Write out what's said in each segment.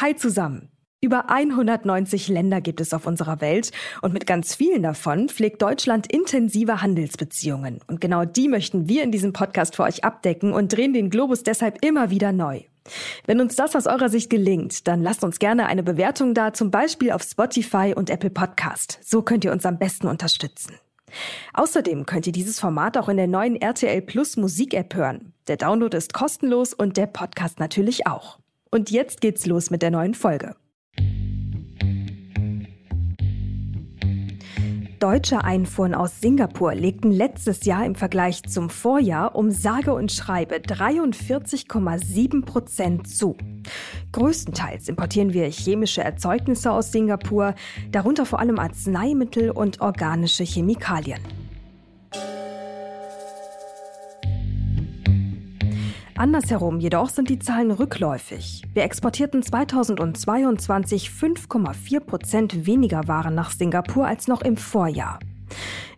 Hi zusammen. Über 190 Länder gibt es auf unserer Welt und mit ganz vielen davon pflegt Deutschland intensive Handelsbeziehungen. Und genau die möchten wir in diesem Podcast für euch abdecken und drehen den Globus deshalb immer wieder neu. Wenn uns das aus eurer Sicht gelingt, dann lasst uns gerne eine Bewertung da, zum Beispiel auf Spotify und Apple Podcast. So könnt ihr uns am besten unterstützen. Außerdem könnt ihr dieses Format auch in der neuen RTL Plus Musik App hören. Der Download ist kostenlos und der Podcast natürlich auch. Und jetzt geht's los mit der neuen Folge. Deutsche Einfuhren aus Singapur legten letztes Jahr im Vergleich zum Vorjahr um sage und schreibe 43,7 Prozent zu. Größtenteils importieren wir chemische Erzeugnisse aus Singapur, darunter vor allem Arzneimittel und organische Chemikalien. Andersherum jedoch sind die Zahlen rückläufig. Wir exportierten 2022 5,4 Prozent weniger Waren nach Singapur als noch im Vorjahr.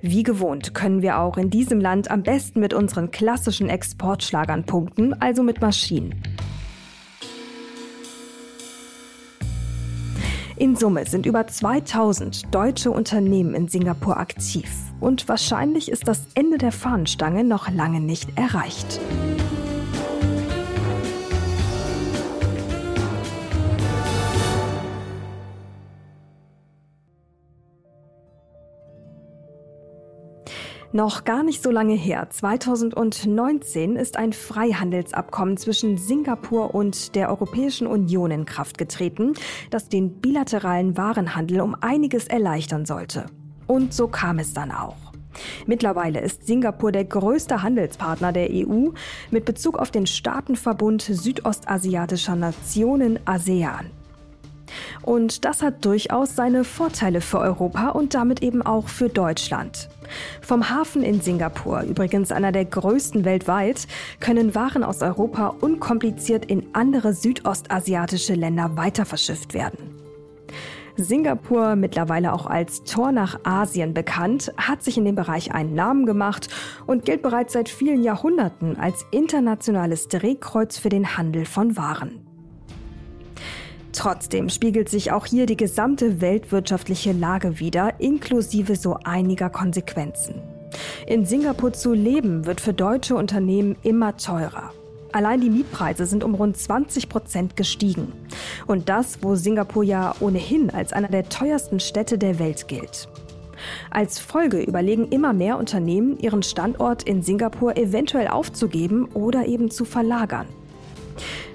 Wie gewohnt können wir auch in diesem Land am besten mit unseren klassischen Exportschlagern punkten, also mit Maschinen. In Summe sind über 2000 deutsche Unternehmen in Singapur aktiv. Und wahrscheinlich ist das Ende der Fahnenstange noch lange nicht erreicht. Noch gar nicht so lange her, 2019, ist ein Freihandelsabkommen zwischen Singapur und der Europäischen Union in Kraft getreten, das den bilateralen Warenhandel um einiges erleichtern sollte. Und so kam es dann auch. Mittlerweile ist Singapur der größte Handelspartner der EU mit Bezug auf den Staatenverbund südostasiatischer Nationen ASEAN. Und das hat durchaus seine Vorteile für Europa und damit eben auch für Deutschland. Vom Hafen in Singapur, übrigens einer der größten weltweit, können Waren aus Europa unkompliziert in andere südostasiatische Länder weiter verschifft werden. Singapur, mittlerweile auch als Tor nach Asien bekannt, hat sich in dem Bereich einen Namen gemacht und gilt bereits seit vielen Jahrhunderten als internationales Drehkreuz für den Handel von Waren. Trotzdem spiegelt sich auch hier die gesamte weltwirtschaftliche Lage wider, inklusive so einiger Konsequenzen. In Singapur zu leben wird für deutsche Unternehmen immer teurer. Allein die Mietpreise sind um rund 20 Prozent gestiegen. Und das, wo Singapur ja ohnehin als einer der teuersten Städte der Welt gilt. Als Folge überlegen immer mehr Unternehmen, ihren Standort in Singapur eventuell aufzugeben oder eben zu verlagern.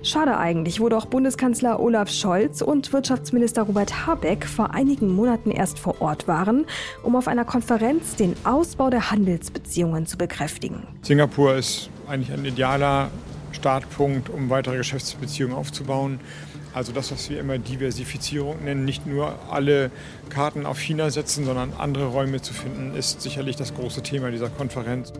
Schade eigentlich, wo doch Bundeskanzler Olaf Scholz und Wirtschaftsminister Robert Habeck vor einigen Monaten erst vor Ort waren, um auf einer Konferenz den Ausbau der Handelsbeziehungen zu bekräftigen. Singapur ist eigentlich ein idealer Startpunkt, um weitere Geschäftsbeziehungen aufzubauen. Also das, was wir immer Diversifizierung nennen, nicht nur alle Karten auf China setzen, sondern andere Räume zu finden, ist sicherlich das große Thema dieser Konferenz.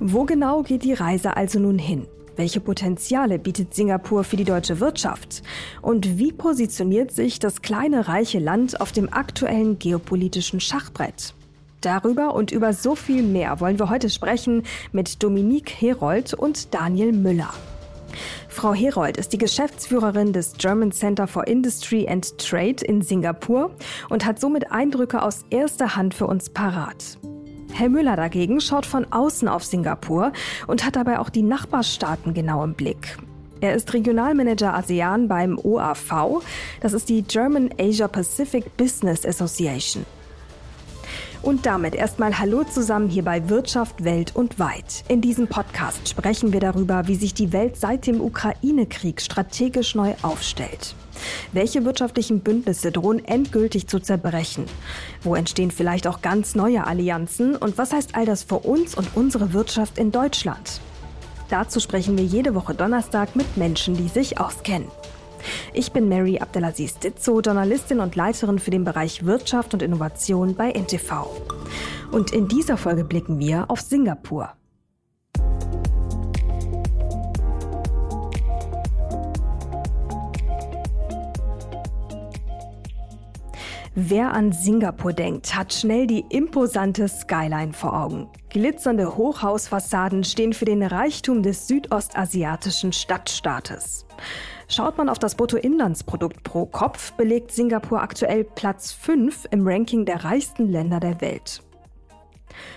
Wo genau geht die Reise also nun hin? Welche Potenziale bietet Singapur für die deutsche Wirtschaft? Und wie positioniert sich das kleine reiche Land auf dem aktuellen geopolitischen Schachbrett? Darüber und über so viel mehr wollen wir heute sprechen mit Dominique Herold und Daniel Müller. Frau Herold ist die Geschäftsführerin des German Center for Industry and Trade in Singapur und hat somit Eindrücke aus erster Hand für uns parat. Herr Müller dagegen schaut von außen auf Singapur und hat dabei auch die Nachbarstaaten genau im Blick. Er ist Regionalmanager ASEAN beim OAV, das ist die German Asia Pacific Business Association. Und damit erstmal Hallo zusammen hier bei Wirtschaft Welt und Weit. In diesem Podcast sprechen wir darüber, wie sich die Welt seit dem Ukraine-Krieg strategisch neu aufstellt. Welche wirtschaftlichen Bündnisse drohen endgültig zu zerbrechen? Wo entstehen vielleicht auch ganz neue Allianzen? Und was heißt all das für uns und unsere Wirtschaft in Deutschland? Dazu sprechen wir jede Woche Donnerstag mit Menschen, die sich auskennen. Ich bin Mary Abdelaziz Ditzo, Journalistin und Leiterin für den Bereich Wirtschaft und Innovation bei NTV. Und in dieser Folge blicken wir auf Singapur. Wer an Singapur denkt, hat schnell die imposante Skyline vor Augen. Glitzernde Hochhausfassaden stehen für den Reichtum des südostasiatischen Stadtstaates. Schaut man auf das Bruttoinlandsprodukt pro Kopf, belegt Singapur aktuell Platz 5 im Ranking der reichsten Länder der Welt.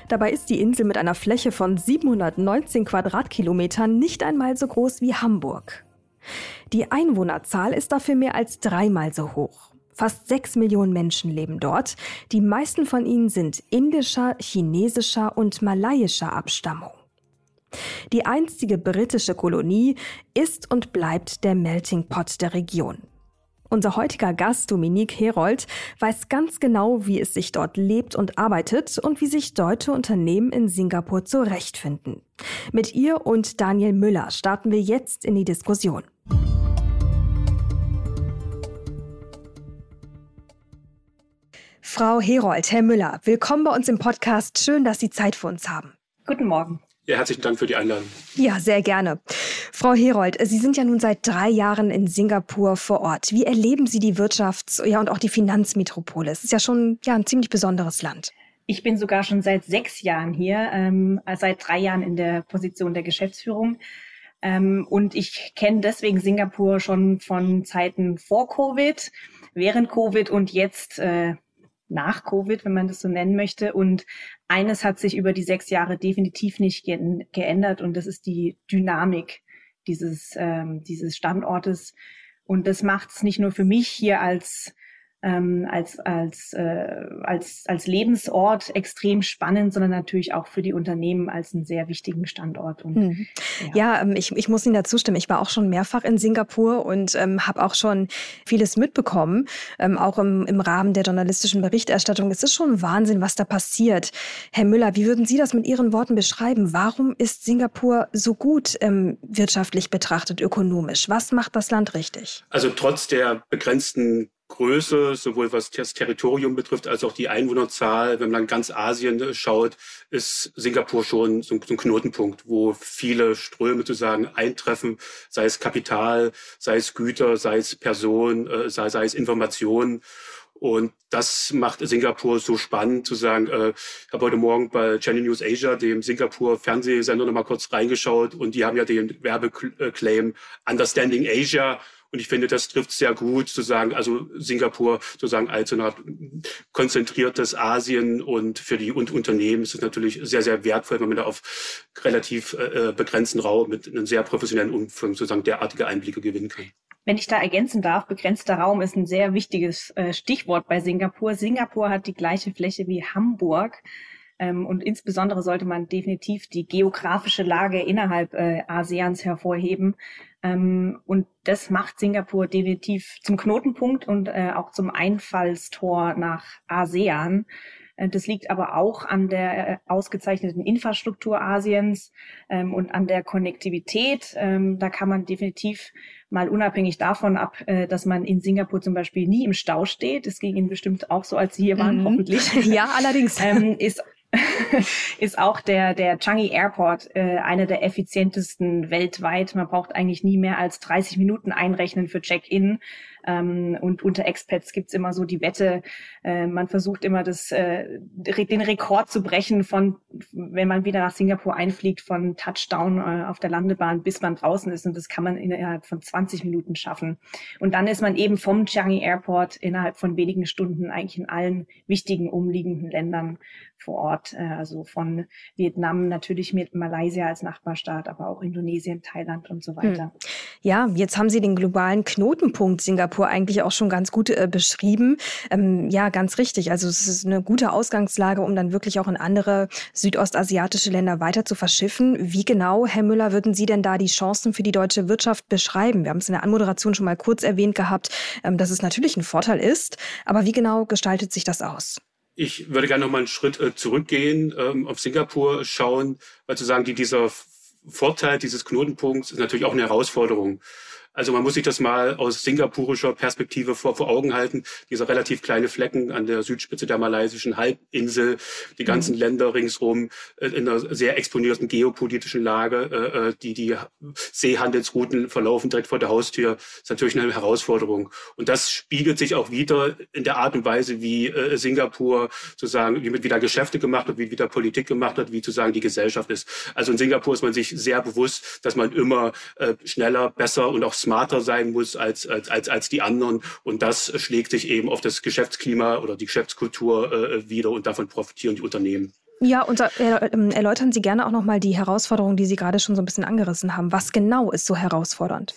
Dabei ist die Insel mit einer Fläche von 719 Quadratkilometern nicht einmal so groß wie Hamburg. Die Einwohnerzahl ist dafür mehr als dreimal so hoch. Fast sechs Millionen Menschen leben dort. Die meisten von ihnen sind indischer, chinesischer und malaiischer Abstammung. Die einstige britische Kolonie ist und bleibt der Melting Pot der Region. Unser heutiger Gast Dominique Herold weiß ganz genau, wie es sich dort lebt und arbeitet und wie sich deutsche Unternehmen in Singapur zurechtfinden. Mit ihr und Daniel Müller starten wir jetzt in die Diskussion. Frau Herold, Herr Müller, willkommen bei uns im Podcast. Schön, dass Sie Zeit für uns haben. Guten Morgen. Ja, herzlichen Dank für die Einladung. Ja, sehr gerne. Frau Herold, Sie sind ja nun seit drei Jahren in Singapur vor Ort. Wie erleben Sie die Wirtschafts- ja, und auch die Finanzmetropole? Es ist ja schon ja, ein ziemlich besonderes Land. Ich bin sogar schon seit sechs Jahren hier, ähm, seit drei Jahren in der Position der Geschäftsführung. Ähm, und ich kenne deswegen Singapur schon von Zeiten vor Covid, während Covid und jetzt äh, nach Covid, wenn man das so nennen möchte. Und eines hat sich über die sechs Jahre definitiv nicht ge geändert und das ist die Dynamik dieses, ähm, dieses Standortes. Und das macht es nicht nur für mich hier als ähm, als, als, äh, als, als Lebensort extrem spannend, sondern natürlich auch für die Unternehmen als einen sehr wichtigen Standort. Und, hm. Ja, ja ähm, ich, ich muss Ihnen da zustimmen. Ich war auch schon mehrfach in Singapur und ähm, habe auch schon vieles mitbekommen, ähm, auch im, im Rahmen der journalistischen Berichterstattung. Es ist schon Wahnsinn, was da passiert. Herr Müller, wie würden Sie das mit Ihren Worten beschreiben? Warum ist Singapur so gut ähm, wirtschaftlich betrachtet, ökonomisch? Was macht das Land richtig? Also trotz der begrenzten Größe, sowohl was das Territorium betrifft, als auch die Einwohnerzahl. Wenn man ganz Asien schaut, ist Singapur schon so ein Knotenpunkt, wo viele Ströme sozusagen eintreffen, sei es Kapital, sei es Güter, sei es Person, äh, sei, sei es Informationen. Und das macht Singapur so spannend zu sagen, äh, ich habe heute Morgen bei Channel News Asia, dem Singapur-Fernsehsender, noch mal kurz reingeschaut und die haben ja den Werbeclaim Understanding Asia und ich finde, das trifft sehr gut zu sagen, also Singapur sozusagen als eine Art konzentriertes Asien und für die Unternehmen ist es natürlich sehr, sehr wertvoll, wenn man da auf relativ äh, äh, begrenzten Raum mit einem sehr professionellen Umfang sozusagen derartige Einblicke gewinnen kann. Wenn ich da ergänzen darf, begrenzter Raum ist ein sehr wichtiges äh, Stichwort bei Singapur. Singapur hat die gleiche Fläche wie Hamburg. Ähm, und insbesondere sollte man definitiv die geografische Lage innerhalb äh, ASEANs hervorheben. Ähm, und das macht Singapur definitiv zum Knotenpunkt und äh, auch zum Einfallstor nach ASEAN. Äh, das liegt aber auch an der äh, ausgezeichneten Infrastruktur Asiens ähm, und an der Konnektivität. Ähm, da kann man definitiv mal unabhängig davon ab, äh, dass man in Singapur zum Beispiel nie im Stau steht. Das ging Ihnen bestimmt auch so, als Sie hier waren, mhm. hoffentlich. Ja, allerdings. ähm, ist ist auch der, der Changi Airport äh, einer der effizientesten weltweit. Man braucht eigentlich nie mehr als 30 Minuten einrechnen für Check-in. Ähm, und unter Expats gibt's immer so die Wette, äh, man versucht immer das, äh, den Rekord zu brechen von, wenn man wieder nach Singapur einfliegt, von Touchdown äh, auf der Landebahn, bis man draußen ist. Und das kann man innerhalb von 20 Minuten schaffen. Und dann ist man eben vom Changi Airport innerhalb von wenigen Stunden eigentlich in allen wichtigen umliegenden Ländern vor Ort. Äh, also von Vietnam natürlich mit Malaysia als Nachbarstaat, aber auch Indonesien, Thailand und so hm. weiter. Ja, jetzt haben Sie den globalen Knotenpunkt Singapur Singapur eigentlich auch schon ganz gut äh, beschrieben. Ähm, ja, ganz richtig. Also es ist eine gute Ausgangslage, um dann wirklich auch in andere südostasiatische Länder weiter zu verschiffen. Wie genau, Herr Müller, würden Sie denn da die Chancen für die deutsche Wirtschaft beschreiben? Wir haben es in der Anmoderation schon mal kurz erwähnt gehabt, ähm, dass es natürlich ein Vorteil ist. Aber wie genau gestaltet sich das aus? Ich würde gerne noch mal einen Schritt äh, zurückgehen, ähm, auf Singapur schauen, weil zu sagen, die, dieser Vorteil dieses Knotenpunkts ist natürlich auch eine Herausforderung. Also man muss sich das mal aus singapurischer Perspektive vor, vor Augen halten. Dieser relativ kleine Flecken an der Südspitze der malaysischen Halbinsel, die ganzen mhm. Länder ringsrum äh, in einer sehr exponierten geopolitischen Lage, äh, äh, die, die Seehandelsrouten verlaufen direkt vor der Haustür, ist natürlich eine Herausforderung. Und das spiegelt sich auch wieder in der Art und Weise, wie äh, Singapur sozusagen, wie mit wieder Geschäfte gemacht wird, wie wieder Politik gemacht wird, wie sozusagen die Gesellschaft ist. Also in Singapur ist man sich sehr bewusst, dass man immer äh, schneller, besser und auch smarter sein muss als, als, als, als die anderen. Und das schlägt sich eben auf das Geschäftsklima oder die Geschäftskultur äh, wieder und davon profitieren die Unternehmen. Ja, und äh, ähm, erläutern Sie gerne auch nochmal die Herausforderungen, die Sie gerade schon so ein bisschen angerissen haben. Was genau ist so herausfordernd?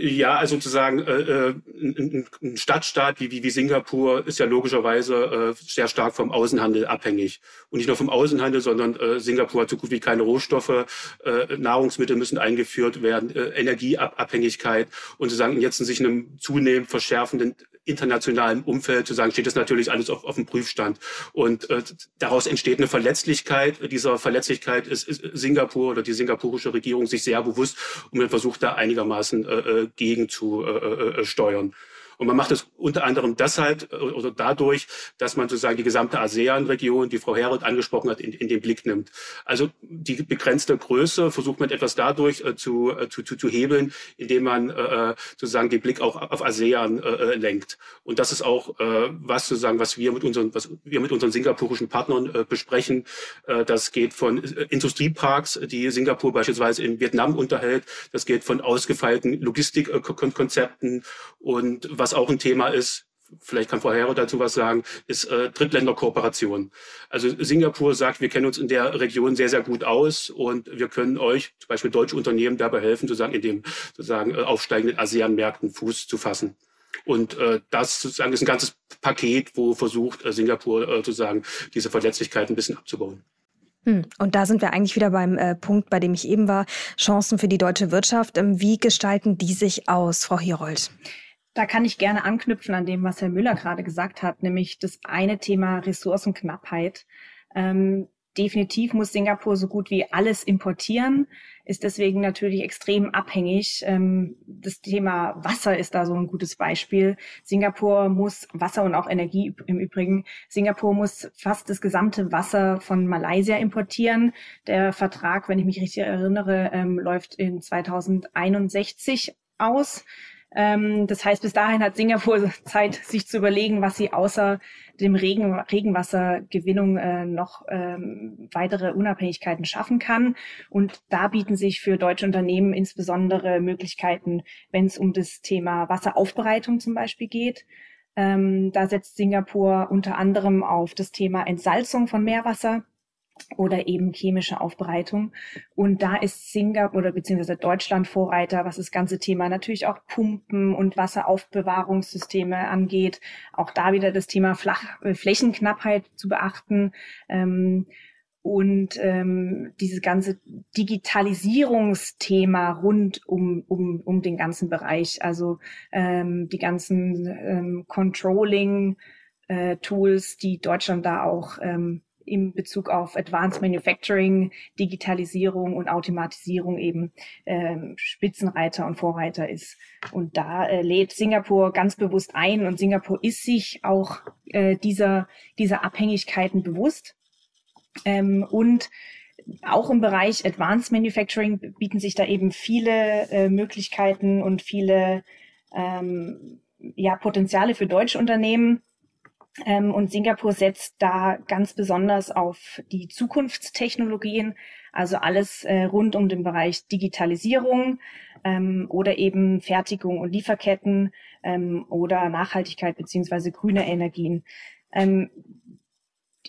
Ja, also sozusagen äh, äh ein, Stadtstaat wie, wie, wie Singapur ist ja logischerweise äh, sehr stark vom Außenhandel abhängig. Und nicht nur vom Außenhandel, sondern äh, Singapur hat so gut wie keine Rohstoffe, äh, Nahrungsmittel müssen eingeführt werden, äh, Energieabhängigkeit und sozusagen jetzt in sich einem zunehmend verschärfenden internationalen Umfeld zu sagen, steht das natürlich alles auf, auf dem Prüfstand. Und äh, daraus entsteht eine Verletzlichkeit. Dieser Verletzlichkeit ist, ist Singapur oder die singapurische Regierung sich sehr bewusst und man versucht da einigermaßen äh, äh gegen zu äh, äh, steuern. Und man macht es unter anderem deshalb äh, oder dadurch, dass man sozusagen die gesamte ASEAN-Region, die Frau Herold angesprochen hat, in, in den Blick nimmt. Also die begrenzte Größe versucht man etwas dadurch äh, zu, äh, zu, zu, zu hebeln, indem man äh, sozusagen den Blick auch auf ASEAN äh, lenkt. Und das ist auch äh, was sozusagen, was wir mit unseren, was wir mit unseren singapurischen Partnern äh, besprechen. Äh, das geht von Industrieparks, die Singapur beispielsweise in Vietnam unterhält. Das geht von ausgefeilten Logistikkonzepten und was was auch ein Thema ist, vielleicht kann Frau Herre dazu was sagen, ist äh, Drittländerkooperation. Also Singapur sagt, wir kennen uns in der Region sehr, sehr gut aus und wir können euch, zum Beispiel deutsche Unternehmen, dabei helfen, sozusagen in dem sozusagen äh, aufsteigenden ASEAN-Märkten Fuß zu fassen. Und äh, das sozusagen ist ein ganzes Paket, wo versucht äh, Singapur äh, sozusagen diese Verletzlichkeit ein bisschen abzubauen. Hm, und da sind wir eigentlich wieder beim äh, Punkt, bei dem ich eben war. Chancen für die deutsche Wirtschaft. Ähm, wie gestalten die sich aus, Frau Hierold? Da kann ich gerne anknüpfen an dem, was Herr Müller gerade gesagt hat, nämlich das eine Thema Ressourcenknappheit. Ähm, definitiv muss Singapur so gut wie alles importieren, ist deswegen natürlich extrem abhängig. Ähm, das Thema Wasser ist da so ein gutes Beispiel. Singapur muss Wasser und auch Energie im Übrigen. Singapur muss fast das gesamte Wasser von Malaysia importieren. Der Vertrag, wenn ich mich richtig erinnere, ähm, läuft in 2061 aus. Ähm, das heißt, bis dahin hat Singapur Zeit, sich zu überlegen, was sie außer dem Regen, Regenwassergewinnung äh, noch ähm, weitere Unabhängigkeiten schaffen kann. Und da bieten sich für deutsche Unternehmen insbesondere Möglichkeiten, wenn es um das Thema Wasseraufbereitung zum Beispiel geht. Ähm, da setzt Singapur unter anderem auf das Thema Entsalzung von Meerwasser oder eben chemische Aufbereitung. Und da ist Singapur oder beziehungsweise Deutschland Vorreiter, was das ganze Thema natürlich auch Pumpen und Wasseraufbewahrungssysteme angeht. Auch da wieder das Thema Flach, äh, Flächenknappheit zu beachten. Ähm, und ähm, dieses ganze Digitalisierungsthema rund um, um, um den ganzen Bereich, also ähm, die ganzen ähm, Controlling-Tools, äh, die Deutschland da auch ähm, in Bezug auf Advanced Manufacturing, Digitalisierung und Automatisierung eben ähm, Spitzenreiter und Vorreiter ist. Und da äh, lädt Singapur ganz bewusst ein und Singapur ist sich auch äh, dieser, dieser Abhängigkeiten bewusst. Ähm, und auch im Bereich Advanced Manufacturing bieten sich da eben viele äh, Möglichkeiten und viele ähm, ja, Potenziale für deutsche Unternehmen und Singapur setzt da ganz besonders auf die Zukunftstechnologien, also alles äh, rund um den Bereich Digitalisierung ähm, oder eben Fertigung und Lieferketten ähm, oder Nachhaltigkeit beziehungsweise grüne Energien.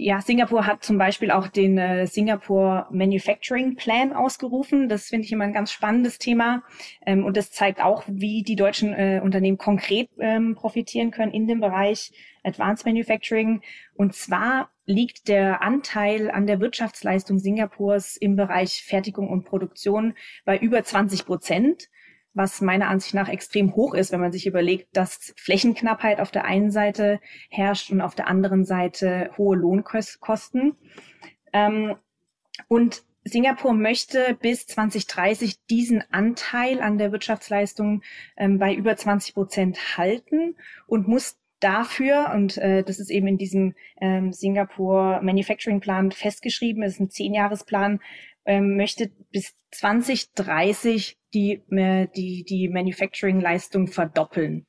Ja, Singapur hat zum Beispiel auch den äh, Singapore Manufacturing Plan ausgerufen. Das finde ich immer ein ganz spannendes Thema. Ähm, und das zeigt auch, wie die deutschen äh, Unternehmen konkret ähm, profitieren können in dem Bereich Advanced Manufacturing. Und zwar liegt der Anteil an der Wirtschaftsleistung Singapurs im Bereich Fertigung und Produktion bei über 20 Prozent was meiner Ansicht nach extrem hoch ist, wenn man sich überlegt, dass Flächenknappheit auf der einen Seite herrscht und auf der anderen Seite hohe Lohnkosten. Ähm, und Singapur möchte bis 2030 diesen Anteil an der Wirtschaftsleistung ähm, bei über 20 Prozent halten und muss dafür, und äh, das ist eben in diesem ähm, Singapur Manufacturing Plan festgeschrieben, ist ein Zehnjahresplan, ähm, möchte bis 2030 die, äh, die, die Manufacturing-Leistung verdoppeln.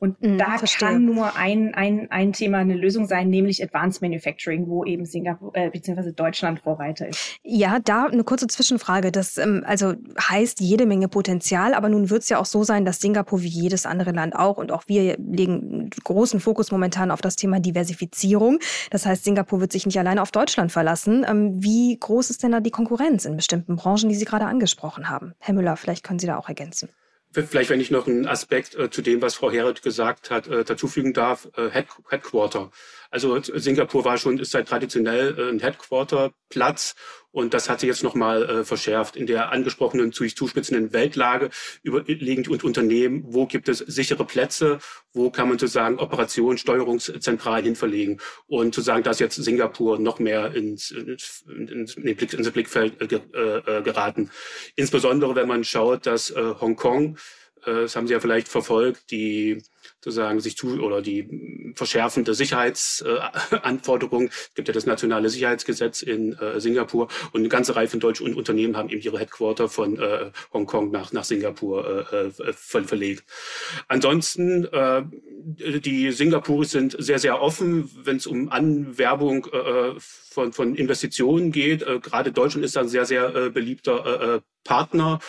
Und mhm, da verstehe. kann nur ein, ein, ein Thema eine Lösung sein, nämlich Advanced Manufacturing, wo eben Singapur äh, bzw. Deutschland Vorreiter ist. Ja, da eine kurze Zwischenfrage. Das ähm, also heißt jede Menge Potenzial, aber nun wird es ja auch so sein, dass Singapur wie jedes andere Land auch und auch wir legen großen Fokus momentan auf das Thema Diversifizierung. Das heißt, Singapur wird sich nicht alleine auf Deutschland verlassen. Ähm, wie groß ist denn da die Konkurrenz in bestimmten Branchen, die Sie gerade angesprochen haben? Herr Müller, vielleicht können Sie da auch ergänzen. Vielleicht, wenn ich noch einen Aspekt äh, zu dem, was Frau Heret gesagt hat, äh, dazufügen darf, äh, Head Headquarter. Also Singapur war schon, ist seit traditionell äh, ein Headquarter-Platz und das hat sich jetzt nochmal äh, verschärft. In der angesprochenen, zuspitzenden Weltlage überlegen die Unternehmen, wo gibt es sichere Plätze, wo kann man sozusagen Operationen, Steuerungszentralen hinverlegen. Und zu sagen, dass jetzt Singapur noch mehr ins, ins, ins, ins Blickfeld äh, äh, geraten. Insbesondere, wenn man schaut, dass äh, Hongkong, äh, das haben Sie ja vielleicht verfolgt, die sozusagen sich zu oder die verschärfende Sicherheitsanforderungen. Äh, es gibt ja das nationale Sicherheitsgesetz in äh, Singapur und eine ganze Reihe von deutschen Unternehmen haben eben ihre Headquarter von äh, Hongkong nach, nach Singapur äh, äh ver verlegt. Ansonsten, äh, die Singapuris sind sehr, sehr offen, wenn es um Anwerbung äh, von, von Investitionen geht. Äh, gerade Deutschland ist ein sehr, sehr äh, beliebter äh, Partner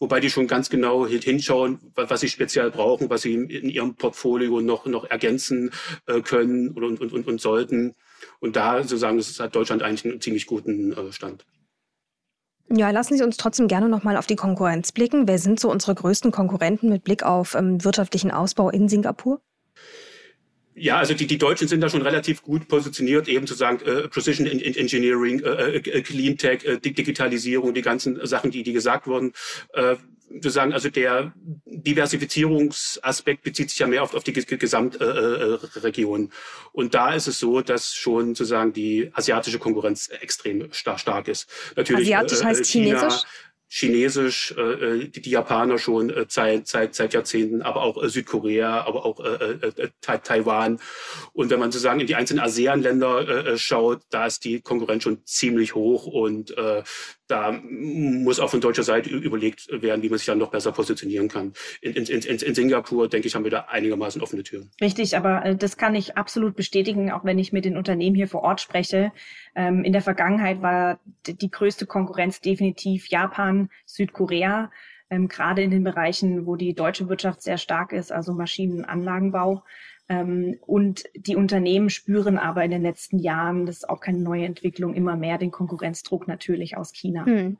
wobei die schon ganz genau hinschauen, was sie speziell brauchen, was sie in ihrem Portfolio noch, noch ergänzen äh, können und, und, und, und sollten. Und da sozusagen hat Deutschland eigentlich einen ziemlich guten äh, Stand. Ja, lassen Sie uns trotzdem gerne noch mal auf die Konkurrenz blicken. Wer sind so unsere größten Konkurrenten mit Blick auf ähm, wirtschaftlichen Ausbau in Singapur? Ja, also die, die Deutschen sind da schon relativ gut positioniert, eben zu sagen, äh, Precision Engineering, äh, äh, Clean Tech, äh, Digitalisierung, die ganzen Sachen, die, die gesagt wurden. Äh, wir sagen, also der Diversifizierungsaspekt bezieht sich ja mehr auf, auf die Gesamtregion. Äh, äh und da ist es so, dass schon sozusagen die asiatische Konkurrenz extrem stark, stark ist. Natürlich, Asiatisch äh, heißt China, Chinesisch? Chinesisch, äh, äh, die, die Japaner schon äh, seit, seit, seit Jahrzehnten, aber auch äh, Südkorea, aber auch äh, äh, äh Taiwan. Und wenn man sozusagen in die einzelnen ASEAN-Länder äh, schaut, da ist die Konkurrenz schon ziemlich hoch und äh, da muss auch von deutscher Seite überlegt werden, wie man sich dann noch besser positionieren kann. In, in, in, in Singapur, denke ich, haben wir da einigermaßen offene Türen. Richtig, aber äh, das kann ich absolut bestätigen, auch wenn ich mit den Unternehmen hier vor Ort spreche. Ähm, in der Vergangenheit war die größte Konkurrenz definitiv Japan, Südkorea, ähm, gerade in den Bereichen, wo die deutsche Wirtschaft sehr stark ist, also Maschinenanlagenbau. Und die Unternehmen spüren aber in den letzten Jahren, das ist auch keine neue Entwicklung, immer mehr den Konkurrenzdruck natürlich aus China. Hm.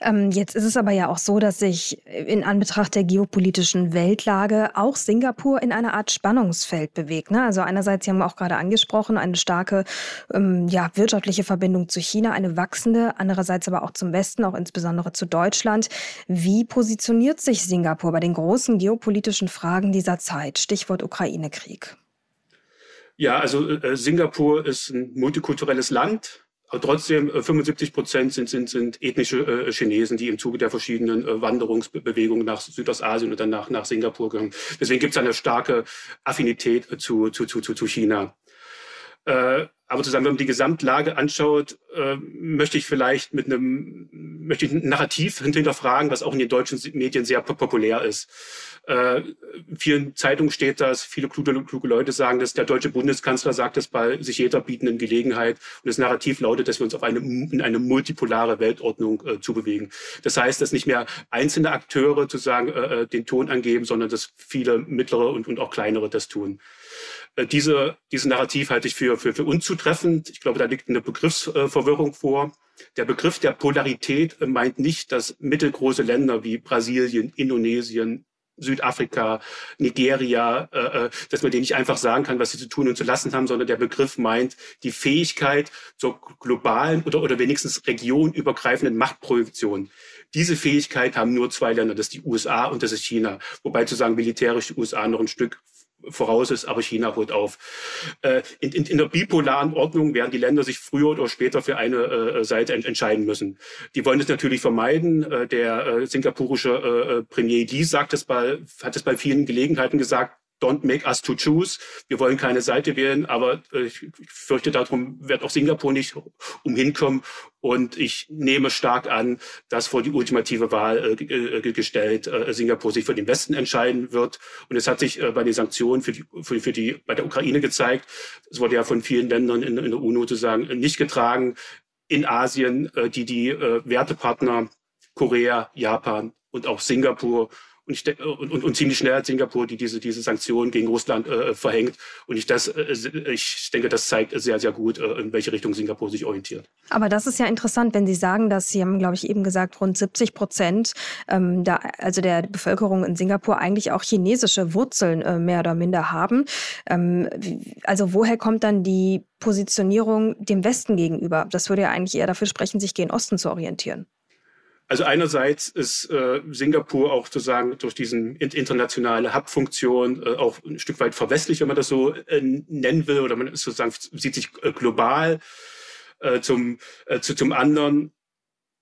Ähm, jetzt ist es aber ja auch so, dass sich in Anbetracht der geopolitischen Weltlage auch Singapur in einer Art Spannungsfeld bewegt. Ne? Also einerseits, Sie haben auch gerade angesprochen, eine starke ähm, ja, wirtschaftliche Verbindung zu China, eine wachsende, andererseits aber auch zum Westen, auch insbesondere zu Deutschland. Wie positioniert sich Singapur bei den großen geopolitischen Fragen dieser Zeit? Stichwort Ukraine-Krieg. Krieg? Ja, also äh, Singapur ist ein multikulturelles Land. Aber trotzdem, äh, 75 Prozent sind, sind, sind ethnische äh, Chinesen, die im Zuge der verschiedenen äh, Wanderungsbewegungen nach Südostasien und dann nach, nach Singapur gehören. Deswegen gibt es eine starke Affinität zu, zu, zu, zu China. Äh, aber zusammen, wenn man die Gesamtlage anschaut, äh, möchte ich vielleicht mit einem, möchte ich ein Narrativ hinterfragen, was auch in den deutschen Medien sehr populär ist. Äh, vielen Zeitungen steht das, viele kluge, kluge Leute sagen das, der deutsche Bundeskanzler sagt das bei sich jeder bietenden Gelegenheit. Und das Narrativ lautet, dass wir uns auf eine, in eine multipolare Weltordnung äh, zubewegen. Das heißt, dass nicht mehr einzelne Akteure zu sagen, äh, äh, den Ton angeben, sondern dass viele mittlere und, und auch kleinere das tun. Äh, diese, diese Narrativ halte ich für, für, für unzutreffend. Ich glaube, da liegt eine Begriffsverwirrung vor. Der Begriff der Polarität meint nicht, dass mittelgroße Länder wie Brasilien, Indonesien, Südafrika, Nigeria, äh, äh, dass man denen nicht einfach sagen kann, was sie zu tun und zu lassen haben, sondern der Begriff meint die Fähigkeit zur globalen oder, oder wenigstens regionübergreifenden Machtprojektion. Diese Fähigkeit haben nur zwei Länder, das ist die USA und das ist China. Wobei zu sagen, militärisch die USA noch ein Stück voraus ist, aber China holt auf. Äh, in, in, in der bipolaren Ordnung werden die Länder sich früher oder später für eine äh, Seite ent entscheiden müssen. Die wollen es natürlich vermeiden. Äh, der äh, singapurische äh, Premier Lee sagt es bei, hat es bei vielen Gelegenheiten gesagt, don't make us to choose. Wir wollen keine Seite wählen, aber äh, ich fürchte, darum wird auch Singapur nicht umhinkommen. Und ich nehme stark an, dass vor die ultimative Wahl äh, äh, gestellt äh, Singapur sich für den Westen entscheiden wird. Und es hat sich äh, bei den Sanktionen für die, für, für, die, bei der Ukraine gezeigt, es wurde ja von vielen Ländern in, in der UNO sozusagen nicht getragen, in Asien, äh, die die Wertepartner Korea, Japan und auch Singapur und, ich, und, und, und ziemlich schnell hat Singapur die diese, diese Sanktionen gegen Russland äh, verhängt. Und ich, das, äh, ich denke, das zeigt sehr, sehr gut, äh, in welche Richtung Singapur sich orientiert. Aber das ist ja interessant, wenn Sie sagen, dass Sie haben, glaube ich, eben gesagt, rund 70 Prozent ähm, da, also der Bevölkerung in Singapur eigentlich auch chinesische Wurzeln äh, mehr oder minder haben. Ähm, also woher kommt dann die Positionierung dem Westen gegenüber? Das würde ja eigentlich eher dafür sprechen, sich gegen Osten zu orientieren. Also einerseits ist äh, Singapur auch sozusagen durch diesen internationale Hub-Funktion äh, auch ein Stück weit verwestlich, wenn man das so äh, nennen will, oder man ist sozusagen sieht sich äh, global. Äh, zum, äh, zu, zum anderen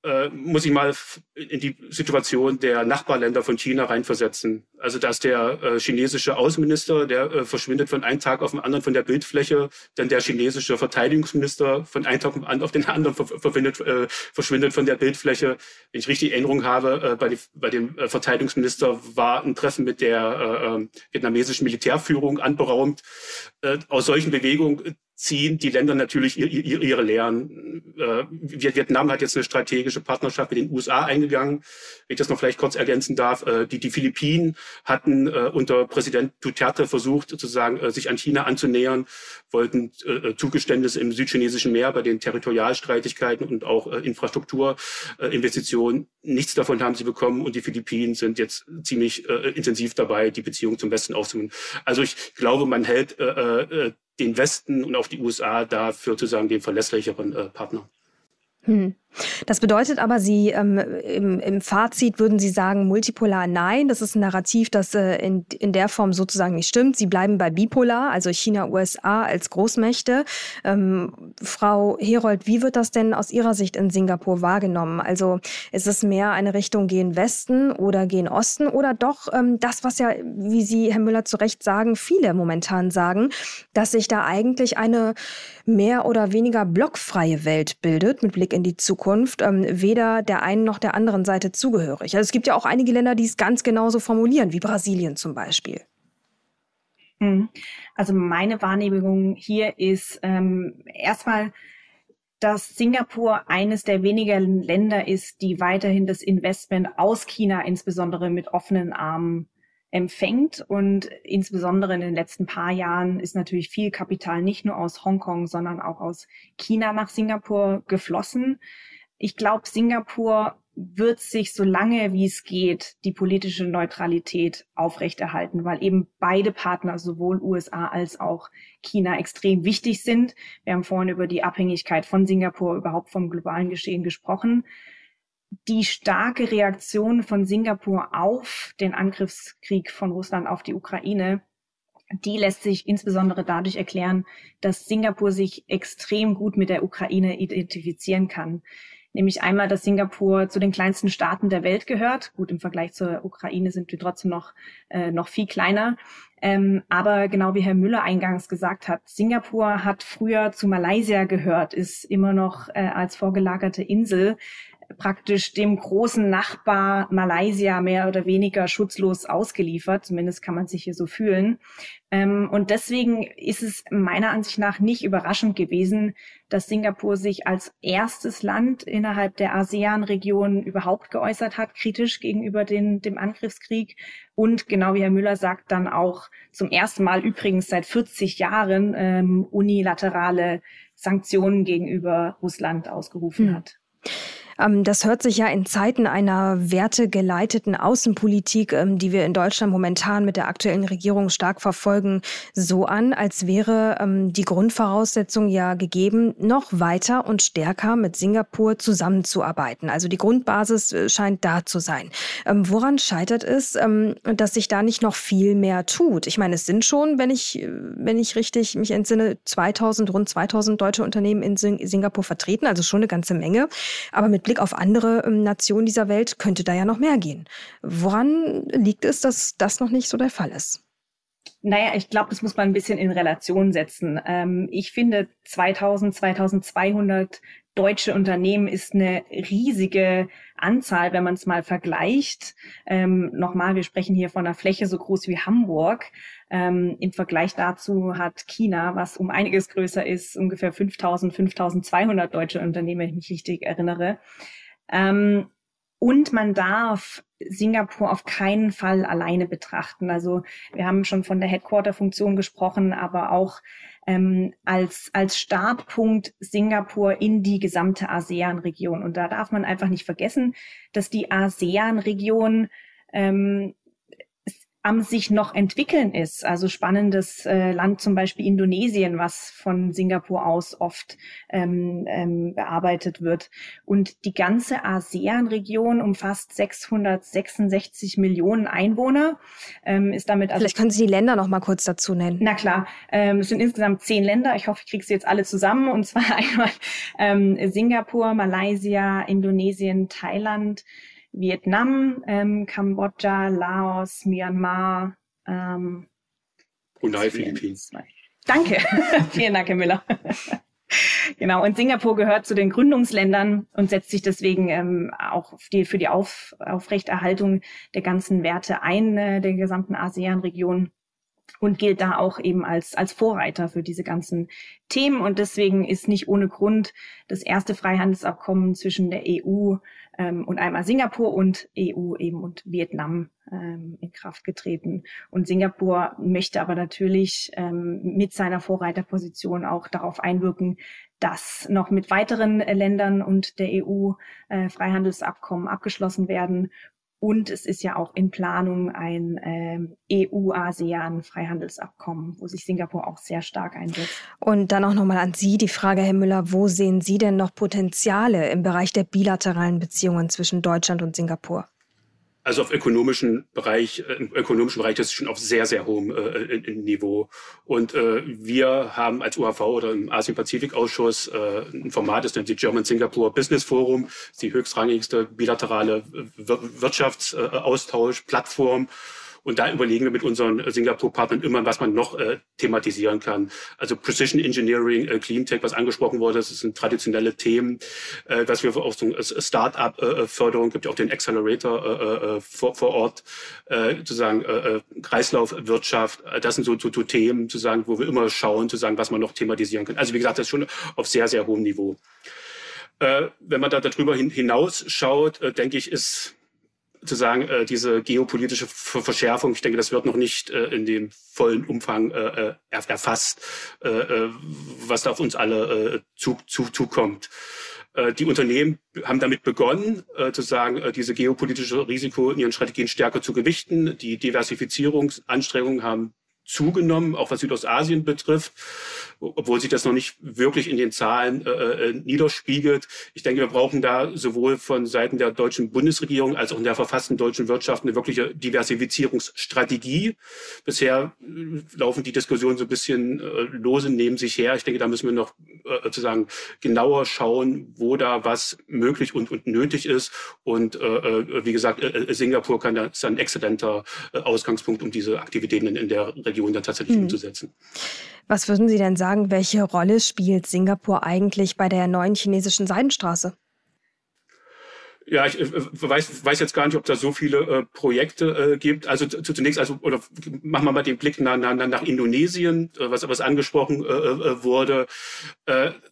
äh, muss ich mal in die Situation der Nachbarländer von China reinversetzen. Also dass der äh, chinesische Außenminister, der äh, verschwindet von einem Tag auf den anderen von der Bildfläche, dann der chinesische Verteidigungsminister von einem Tag auf den anderen verschwindet, äh, verschwindet von der Bildfläche. Wenn ich richtig Erinnerung habe, äh, bei, die, bei dem äh, Verteidigungsminister war ein Treffen mit der äh, vietnamesischen Militärführung anberaumt. Aus solchen Bewegungen ziehen die Länder natürlich ihre, ihre Lehren. Äh, Vietnam hat jetzt eine strategische Partnerschaft mit den USA eingegangen. Wenn ich das noch vielleicht kurz ergänzen darf, äh, die, die Philippinen hatten äh, unter Präsident Duterte versucht, sozusagen sich an China anzunähern, wollten Zugeständnisse im südchinesischen Meer bei den Territorialstreitigkeiten und auch Infrastrukturinvestitionen. Nichts davon haben sie bekommen und die Philippinen sind jetzt ziemlich intensiv dabei, die Beziehung zum Westen aufzunehmen. Also ich glaube, man hält den Westen und auch die USA dafür sozusagen den verlässlicheren äh, Partner. Hm. Das bedeutet aber, Sie ähm, im, im, Fazit würden Sie sagen, multipolar nein. Das ist ein Narrativ, das äh, in, in der Form sozusagen nicht stimmt. Sie bleiben bei bipolar, also China, USA als Großmächte. Ähm, Frau Herold, wie wird das denn aus Ihrer Sicht in Singapur wahrgenommen? Also ist es mehr eine Richtung gehen Westen oder gehen Osten oder doch ähm, das, was ja, wie Sie, Herr Müller, zu Recht sagen, viele momentan sagen, dass sich da eigentlich eine mehr oder weniger blockfreie Welt bildet mit Blick in die Zukunft? Zukunft ähm, weder der einen noch der anderen Seite zugehörig. Also es gibt ja auch einige Länder, die es ganz genauso formulieren, wie Brasilien zum Beispiel. Hm. Also meine Wahrnehmung hier ist ähm, erstmal, dass Singapur eines der wenigen Länder ist, die weiterhin das Investment aus China insbesondere mit offenen Armen empfängt. Und insbesondere in den letzten paar Jahren ist natürlich viel Kapital nicht nur aus Hongkong, sondern auch aus China nach Singapur geflossen. Ich glaube, Singapur wird sich so lange wie es geht die politische Neutralität aufrechterhalten, weil eben beide Partner, sowohl USA als auch China, extrem wichtig sind. Wir haben vorhin über die Abhängigkeit von Singapur überhaupt vom globalen Geschehen gesprochen. Die starke Reaktion von Singapur auf den Angriffskrieg von Russland auf die Ukraine die lässt sich insbesondere dadurch erklären, dass Singapur sich extrem gut mit der Ukraine identifizieren kann nämlich einmal, dass Singapur zu den kleinsten Staaten der Welt gehört. Gut, im Vergleich zur Ukraine sind wir trotzdem noch, äh, noch viel kleiner. Ähm, aber genau wie Herr Müller eingangs gesagt hat, Singapur hat früher zu Malaysia gehört, ist immer noch äh, als vorgelagerte Insel praktisch dem großen Nachbar Malaysia mehr oder weniger schutzlos ausgeliefert. Zumindest kann man sich hier so fühlen. Ähm, und deswegen ist es meiner Ansicht nach nicht überraschend gewesen, dass Singapur sich als erstes Land innerhalb der ASEAN-Region überhaupt geäußert hat, kritisch gegenüber den, dem Angriffskrieg. Und genau wie Herr Müller sagt, dann auch zum ersten Mal übrigens seit 40 Jahren ähm, unilaterale Sanktionen gegenüber Russland ausgerufen hm. hat. Ähm, das hört sich ja in Zeiten einer wertegeleiteten Außenpolitik, ähm, die wir in Deutschland momentan mit der aktuellen Regierung stark verfolgen, so an, als wäre ähm, die Grundvoraussetzung ja gegeben, noch weiter und stärker mit Singapur zusammenzuarbeiten. Also die Grundbasis äh, scheint da zu sein. Woran scheitert es, dass sich da nicht noch viel mehr tut? Ich meine, es sind schon, wenn ich, äh, wenn ich richtig mich entsinne, 2000, rund 2000 deutsche Unternehmen in Singapur vertreten, also schon eine ganze Menge. Aber mit Blick auf andere ähm, Nationen dieser Welt könnte da ja noch mehr gehen. Woran liegt es, dass das noch nicht so der Fall ist? Naja, ich glaube, das muss man ein bisschen in Relation setzen. Ähm, ich finde 2000, 2200 deutsche Unternehmen ist eine riesige Anzahl, wenn man es mal vergleicht. Ähm, Nochmal, wir sprechen hier von einer Fläche so groß wie Hamburg. Ähm, Im Vergleich dazu hat China, was um einiges größer ist, ungefähr 5000, 5200 deutsche Unternehmen, wenn ich mich richtig erinnere. Ähm, und man darf Singapur auf keinen Fall alleine betrachten. Also wir haben schon von der Headquarter-Funktion gesprochen, aber auch ähm, als, als Startpunkt Singapur in die gesamte ASEAN-Region. Und da darf man einfach nicht vergessen, dass die ASEAN-Region ähm, am sich noch entwickeln ist. Also spannendes äh, Land zum Beispiel Indonesien, was von Singapur aus oft ähm, ähm, bearbeitet wird. Und die ganze ASEAN-Region umfasst 666 Millionen Einwohner. Ähm, ist damit also Vielleicht können Sie die Länder noch mal kurz dazu nennen. Na klar, ähm, es sind insgesamt zehn Länder. Ich hoffe, ich kriege sie jetzt alle zusammen. Und zwar einmal ähm, Singapur, Malaysia, Indonesien, Thailand, Vietnam, ähm, Kambodscha, Laos, Myanmar. Ähm, Brunei, Philippinen. Danke. Vielen Dank, Herr Müller. genau, und Singapur gehört zu den Gründungsländern und setzt sich deswegen ähm, auch die, für die Auf, Aufrechterhaltung der ganzen Werte ein, äh, der gesamten ASEAN-Region und gilt da auch eben als, als Vorreiter für diese ganzen Themen. Und deswegen ist nicht ohne Grund das erste Freihandelsabkommen zwischen der EU ähm, und einmal Singapur und EU eben und Vietnam ähm, in Kraft getreten. Und Singapur möchte aber natürlich ähm, mit seiner Vorreiterposition auch darauf einwirken, dass noch mit weiteren Ländern und der EU äh, Freihandelsabkommen abgeschlossen werden und es ist ja auch in Planung ein ähm, EU-ASEAN-Freihandelsabkommen, wo sich Singapur auch sehr stark einsetzt. Und dann auch nochmal an Sie die Frage, Herr Müller, wo sehen Sie denn noch Potenziale im Bereich der bilateralen Beziehungen zwischen Deutschland und Singapur? Also auf ökonomischen Bereich, äh, im ökonomischen Bereich ist schon auf sehr, sehr hohem äh, Niveau. Und äh, wir haben als UHV oder im Asien-Pazifik-Ausschuss äh, ein Format, das nennt sich German Singapore Business Forum, das ist die höchstrangigste bilaterale äh, Wirtschaftsaustausch-Plattform. Und da überlegen wir mit unseren Singapur-Partnern immer, was man noch äh, thematisieren kann. Also Precision Engineering, äh, Cleantech, was angesprochen wurde, das sind traditionelle Themen, äh, was wir auch so Start-up-Förderung gibt, ja auch den Accelerator äh, äh, vor, vor Ort, äh, sozusagen äh, Kreislaufwirtschaft. Das sind so, so, so Themen, zu sagen, wo wir immer schauen, zu sagen, was man noch thematisieren kann. Also wie gesagt, das ist schon auf sehr, sehr hohem Niveau. Äh, wenn man da darüber hin, hinaus schaut, äh, denke ich, ist sozusagen äh, diese geopolitische Verschärfung, ich denke, das wird noch nicht äh, in dem vollen Umfang äh, äh erfasst, äh, äh, was da auf uns alle äh, zu, zu, zukommt. Äh, die Unternehmen haben damit begonnen, äh, zu sagen, äh, diese geopolitische Risiko in ihren Strategien stärker zu gewichten. Die Diversifizierungsanstrengungen haben zugenommen, auch was Südostasien betrifft obwohl sich das noch nicht wirklich in den Zahlen äh, äh, niederspiegelt. Ich denke, wir brauchen da sowohl von Seiten der deutschen Bundesregierung als auch in der verfassten deutschen Wirtschaft eine wirkliche Diversifizierungsstrategie. Bisher äh, laufen die Diskussionen so ein bisschen äh, lose neben sich her. Ich denke, da müssen wir noch äh, sozusagen genauer schauen, wo da was möglich und, und nötig ist. Und äh, äh wie gesagt, äh, Singapur kann da, ist ein exzellenter Ausgangspunkt, um diese Aktivitäten in, in der Region dann tatsächlich hm. umzusetzen. Was würden Sie denn sagen, welche Rolle spielt Singapur eigentlich bei der neuen chinesischen Seidenstraße? Ja, ich äh, weiß, weiß jetzt gar nicht, ob da so viele äh, Projekte äh, gibt. Also zunächst, also oder machen wir mal den Blick nach, nach, nach Indonesien, äh, was was angesprochen äh, äh, wurde.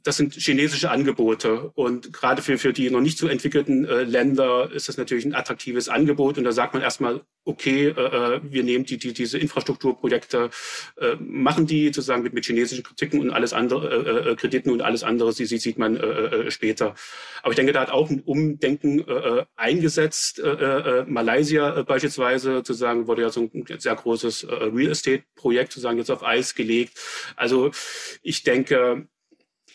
Das sind chinesische Angebote und gerade für für die noch nicht so entwickelten Länder ist das natürlich ein attraktives Angebot und da sagt man erstmal okay, wir nehmen die, die, diese Infrastrukturprojekte, machen die sozusagen mit, mit chinesischen Kritiken und alles andere, Krediten und alles andere, sie, sie sieht man später. Aber ich denke, da hat auch ein Umdenken äh, eingesetzt. Äh, äh, Malaysia äh, beispielsweise sozusagen wurde ja so ein sehr großes äh, Real Estate Projekt sozusagen jetzt auf Eis gelegt. Also ich denke,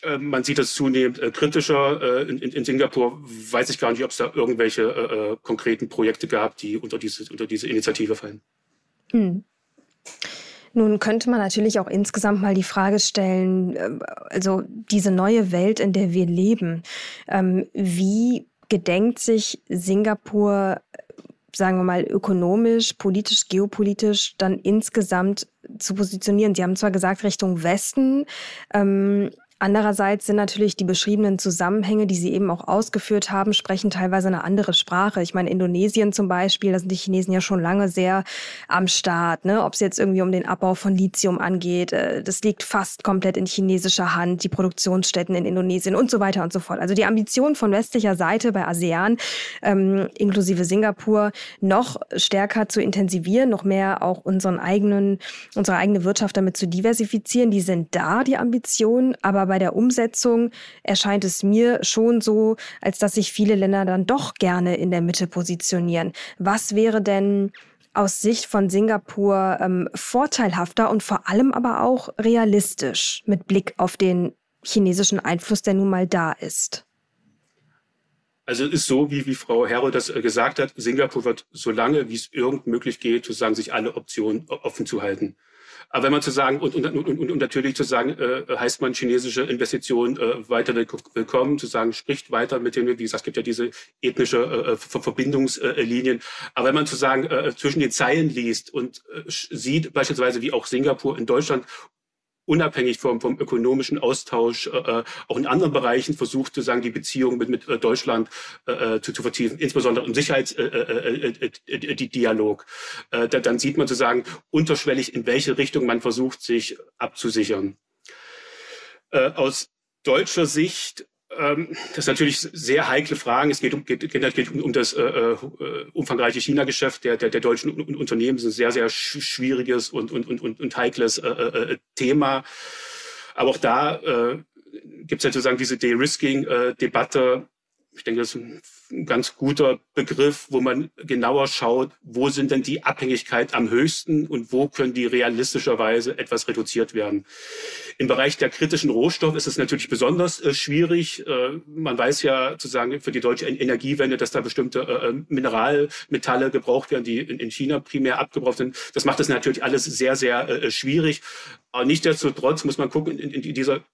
äh, man sieht es zunehmend äh, kritischer. Äh, in, in, Singapur weiß ich gar nicht, ob es da irgendwelche äh, äh, konkreten Projekte gab, die unter diese, unter diese Initiative fallen. Hm. Nun könnte man natürlich auch insgesamt mal die Frage stellen, also diese neue Welt, in der wir leben, ähm, wie gedenkt sich Singapur, sagen wir mal, ökonomisch, politisch, geopolitisch dann insgesamt zu positionieren? Sie haben zwar gesagt Richtung Westen, ähm, Andererseits sind natürlich die beschriebenen Zusammenhänge, die Sie eben auch ausgeführt haben, sprechen teilweise eine andere Sprache. Ich meine, Indonesien zum Beispiel, da sind die Chinesen ja schon lange sehr am Start. Ne? Ob es jetzt irgendwie um den Abbau von Lithium angeht, äh, das liegt fast komplett in chinesischer Hand, die Produktionsstätten in Indonesien und so weiter und so fort. Also die Ambition von westlicher Seite bei ASEAN, ähm, inklusive Singapur, noch stärker zu intensivieren, noch mehr auch unseren eigenen, unsere eigene Wirtschaft damit zu diversifizieren, die sind da, die Ambitionen, aber bei der Umsetzung erscheint es mir schon so, als dass sich viele Länder dann doch gerne in der Mitte positionieren. Was wäre denn aus Sicht von Singapur ähm, vorteilhafter und vor allem aber auch realistisch mit Blick auf den chinesischen Einfluss, der nun mal da ist? Also es ist so, wie, wie Frau Herro das äh, gesagt hat, Singapur wird so lange, wie es irgend möglich geht, sozusagen sich alle Optionen offen zu halten. Aber wenn man zu sagen, und, und, und, und natürlich zu sagen, äh, heißt man chinesische Investitionen äh, weiter willkommen, zu sagen, spricht weiter mit denen, wie gesagt, es gibt ja diese ethnische äh, äh Verbindungslinien. Aber wenn man zu sagen, äh, zwischen den Zeilen liest und äh, sieht beispielsweise, wie auch Singapur in Deutschland unabhängig vom, vom ökonomischen Austausch äh, äh, auch in anderen Bereichen versucht, sozusagen die Beziehung mit, mit äh, Deutschland äh, zu, zu vertiefen, insbesondere im Sicherheitsdialog. Äh, äh, dann sieht man sozusagen unterschwellig, in welche Richtung man versucht, sich abzusichern. aus deutscher Sicht das sind natürlich sehr heikle Fragen. Es geht um, geht, geht um, um das äh, äh, umfangreiche China-Geschäft der, der, der deutschen Unternehmen. Das ist ein sehr, sehr schwieriges und, und, und, und heikles äh, äh, äh, Thema. Aber auch da äh, gibt es ja sozusagen diese De-Risking-Debatte. Ich denke, das ist ein ganz guter Begriff, wo man genauer schaut, wo sind denn die Abhängigkeit am höchsten und wo können die realistischerweise etwas reduziert werden. Im Bereich der kritischen Rohstoffe ist es natürlich besonders äh, schwierig. Äh, man weiß ja sozusagen für die deutsche Energiewende, dass da bestimmte äh, äh Mineralmetalle gebraucht werden, die in, in, China primär abgebraucht sind. Das macht das natürlich alles sehr, sehr äh, schwierig. Aber nichtsdestotrotz muss man gucken, in, in dieser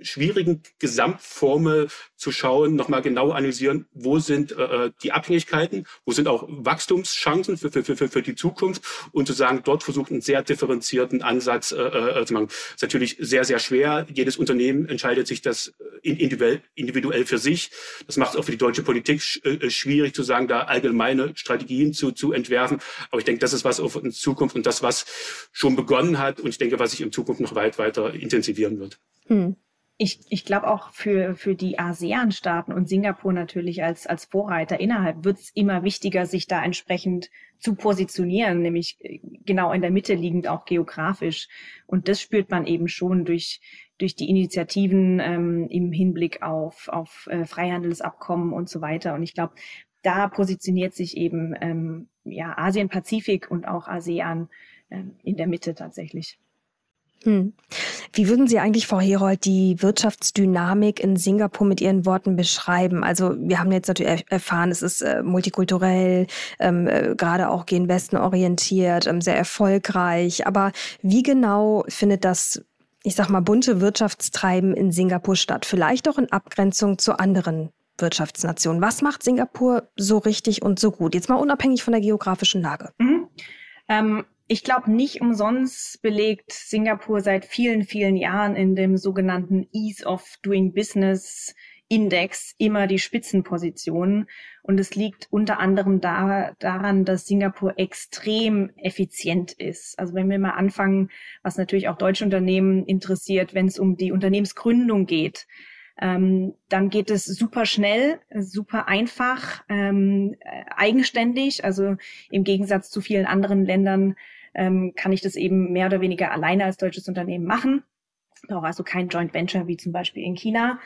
schwierigen Gesamtformel zu schauen, nochmal genau analysieren, wo sind äh, äh, die Abhängigkeiten, wo sind auch Wachstumschancen für, für, für, für die Zukunft und zu sagen, dort versucht einen sehr differenzierten Ansatz äh, äh, zu machen. Das ist natürlich sehr, sehr schwer. Jedes Unternehmen entscheidet sich das individuell, individuell für sich. Das macht es auch für die deutsche Politik sch äh, schwierig zu sagen, da allgemeine Strategien zu, zu entwerfen. Aber ich denke, das ist was auf in Zukunft und das, was schon begonnen hat und ich denke, was sich in Zukunft noch weit weiter intensivieren wird. Hm ich, ich glaube auch für, für die ASEAN-Staaten und Singapur natürlich als, als Vorreiter innerhalb wird es immer wichtiger, sich da entsprechend zu positionieren, nämlich äh, genau in der Mitte liegend auch geografisch. Und das spürt man eben schon durch, durch die Initiativen ähm, im Hinblick auf, auf äh, Freihandelsabkommen und so weiter. Und ich glaube, da positioniert sich eben ähm, ja, Asien-Pazifik und auch ASEAN ähm, in der Mitte tatsächlich. Hm. Wie würden Sie eigentlich, Frau Herold, die Wirtschaftsdynamik in Singapur mit Ihren Worten beschreiben? Also wir haben jetzt natürlich erfahren, es ist äh, multikulturell, ähm, äh, gerade auch gen Westen orientiert, ähm, sehr erfolgreich. Aber wie genau findet das, ich sag mal, bunte Wirtschaftstreiben in Singapur statt? Vielleicht auch in Abgrenzung zu anderen Wirtschaftsnationen. Was macht Singapur so richtig und so gut? Jetzt mal unabhängig von der geografischen Lage. Mhm. Ähm ich glaube, nicht umsonst belegt Singapur seit vielen, vielen Jahren in dem sogenannten Ease of Doing Business Index immer die Spitzenposition. Und es liegt unter anderem da, daran, dass Singapur extrem effizient ist. Also wenn wir mal anfangen, was natürlich auch deutsche Unternehmen interessiert, wenn es um die Unternehmensgründung geht, ähm, dann geht es super schnell, super einfach, ähm, eigenständig. Also im Gegensatz zu vielen anderen Ländern ähm, kann ich das eben mehr oder weniger alleine als deutsches Unternehmen machen. Brauche also kein Joint Venture wie zum Beispiel in China.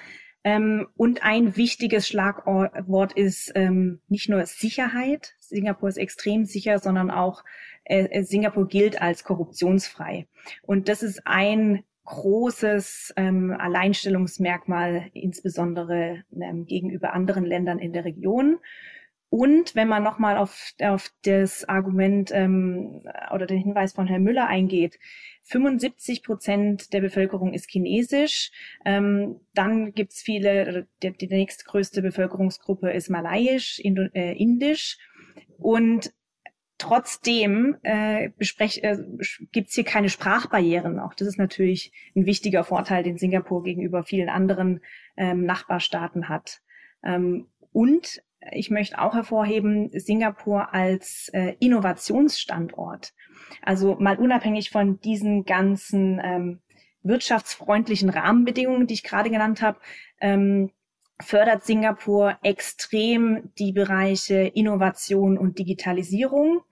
Ähm, und ein wichtiges Schlagwort ist ähm, nicht nur Sicherheit. Singapur ist extrem sicher, sondern auch äh, äh, Singapur gilt als korruptionsfrei. Und das ist ein großes ähm, Alleinstellungsmerkmal, insbesondere ähm, gegenüber anderen Ländern in der Region. Und wenn man nochmal auf, auf das Argument ähm, oder den Hinweis von Herrn Müller eingeht, 75 Prozent der Bevölkerung ist chinesisch. Ähm, dann gibt's viele, die, die nächstgrößte Bevölkerungsgruppe ist malayisch, Indo, äh, indisch. Und trotzdem äh, äh, gibt es hier keine Sprachbarrieren. Auch das ist natürlich ein wichtiger Vorteil, den Singapur gegenüber vielen anderen ähm, Nachbarstaaten hat. Ähm, und ich möchte auch hervorheben, Singapur als äh, Innovationsstandort. Also mal unabhängig von diesen ganzen ähm, wirtschaftsfreundlichen Rahmenbedingungen, die ich gerade genannt habe, ähm, fördert Singapur extrem die Bereiche Innovation und Digitalisierung.